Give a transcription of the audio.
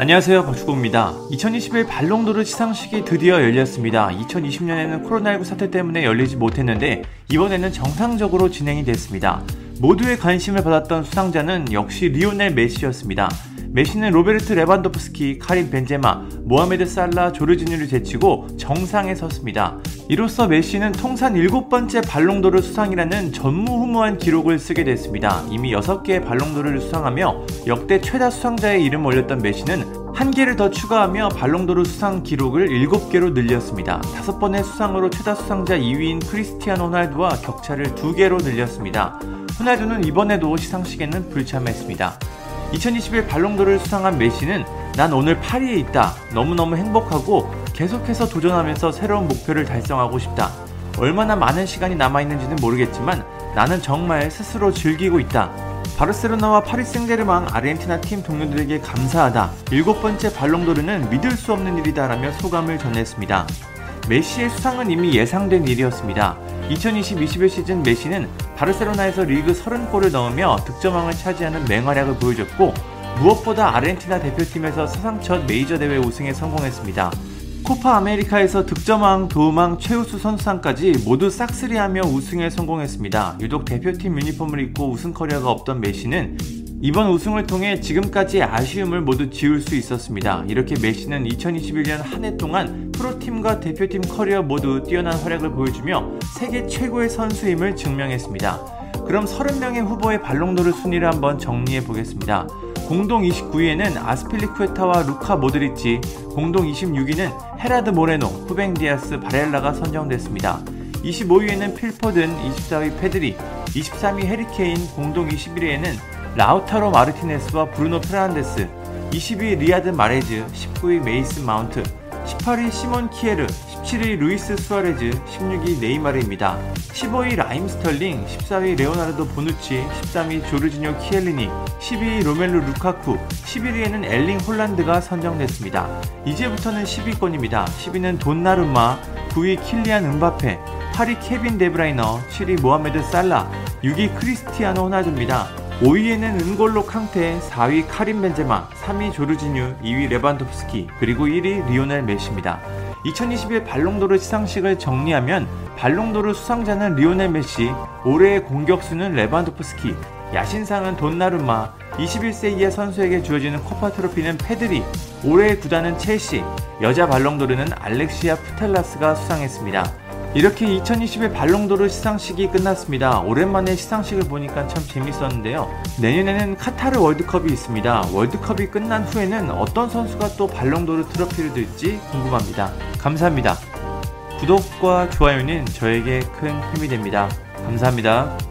안녕하세요 박주호입니다. 2021 발롱도르 시상식이 드디어 열렸습니다. 2020년에는 코로나19 사태 때문에 열리지 못했는데 이번에는 정상적으로 진행이 됐습니다. 모두의 관심을 받았던 수상자는 역시 리오넬 메시였습니다. 메시는 로베르트 레반도프스키, 카림 벤제마, 모하메드 살라, 조르지뉴를 제치고 정상에 섰습니다. 이로써 메시는 통산 7번째 발롱도르 수상이라는 전무후무한 기록을 쓰게 됐습니다. 이미 6개의 발롱도르를 수상하며 역대 최다 수상자의 이름 올렸던 메시는 한 개를 더 추가하며 발롱도르 수상 기록을 7개로 늘렸습니다. 5번의 수상으로 최다 수상자 2위인 크리스티아노 호날두와 격차를 2개로 늘렸습니다. 호날두는 이번에도 시상식에는 불참했습니다. 2021 발롱도를 수상한 메시는 난 오늘 파리에 있다. 너무너무 행복하고 계속해서 도전하면서 새로운 목표를 달성하고 싶다. 얼마나 많은 시간이 남아있는지는 모르겠지만 나는 정말 스스로 즐기고 있다. 바르셀로나와 파리 생제르맹 아르헨티나 팀 동료들에게 감사하다. 일곱 번째 발롱도르는 믿을 수 없는 일이다라며 소감을 전했습니다. 메시의 수상은 이미 예상된 일이었습니다. 2020-21 시즌 메시는 바르셀로나에서 리그 30골을 넣으며 득점왕을 차지하는 맹활약을 보여줬고 무엇보다 아르헨티나 대표팀에서 사상 첫 메이저 대회 우승에 성공했습니다. 코파 아메리카에서 득점왕, 도움왕, 최우수 선수상까지 모두 싹쓸이하며 우승에 성공했습니다. 유독 대표팀 유니폼을 입고 우승 커리어가 없던 메시는 이번 우승을 통해 지금까지의 아쉬움을 모두 지울 수 있었습니다. 이렇게 메시는 2021년 한 해 동안 프로팀과 대표팀 커리어 모두 뛰어난 활약을 보여주며 세계 최고의 선수임을 증명했습니다. 그럼 30명의 후보의 발롱도르 순위를 한번 정리해 보겠습니다. 공동 29위에는 아스필리쿠에타와 루카 모드리치, 공동 26위는 헤라드 모레노, 후벵 디아스, 바렐라가 선정됐습니다. 25위에는 필 포든, 24위 페드리, 23위 해리 케인, 공동 21위에는 라우타로 마르티네스와 브루노 페르난데스, 20위 리야드 마레즈, 19위 메이슨 마운트, 18위 시몬 키에르, 17위 루이스 수아레즈, 16위 네이마르입니다. 15위 라힘 스털링, 14위 레오나르도 보누치, 13위 조르지오 키엘리니, 12위 로멜루 루카쿠, 11위에는 엘링 홀란드가 선정됐습니다. 이제부터는 10위권입니다. 10위는 돈나룸마, 9위 킬리안 음바페, 8위 케빈 데브라이너, 7위 모하메드 살라, 6위 크리스티아누 호날두입니다. 5위에는 은골로 캉테, 4위 카림 벤제마, 3위 조르지뉴, 2위 레반도프스키, 그리고 1위 리오넬 메시입니다. 2021 발롱도르 시상식을 정리하면 발롱도르 수상자는 리오넬 메시, 올해의 공격수는 레반도프스키, 야신상은 돈나루마, 21세 이하 선수에게 주어지는 코파 트로피는 페드리, 올해의 구단은 첼시, 여자 발롱도르는 알렉시아 푸텔라스가 수상했습니다. 이렇게 2021 발롱도르 시상식이 끝났습니다. 오랜만에 시상식을 보니까 참 재밌었는데요. 내년에는 카타르 월드컵이 있습니다. 월드컵이 끝난 후에는 어떤 선수가 또 발롱도르 트로피를 들지 궁금합니다. 감사합니다. 구독과 좋아요는 저에게 큰 힘이 됩니다. 감사합니다.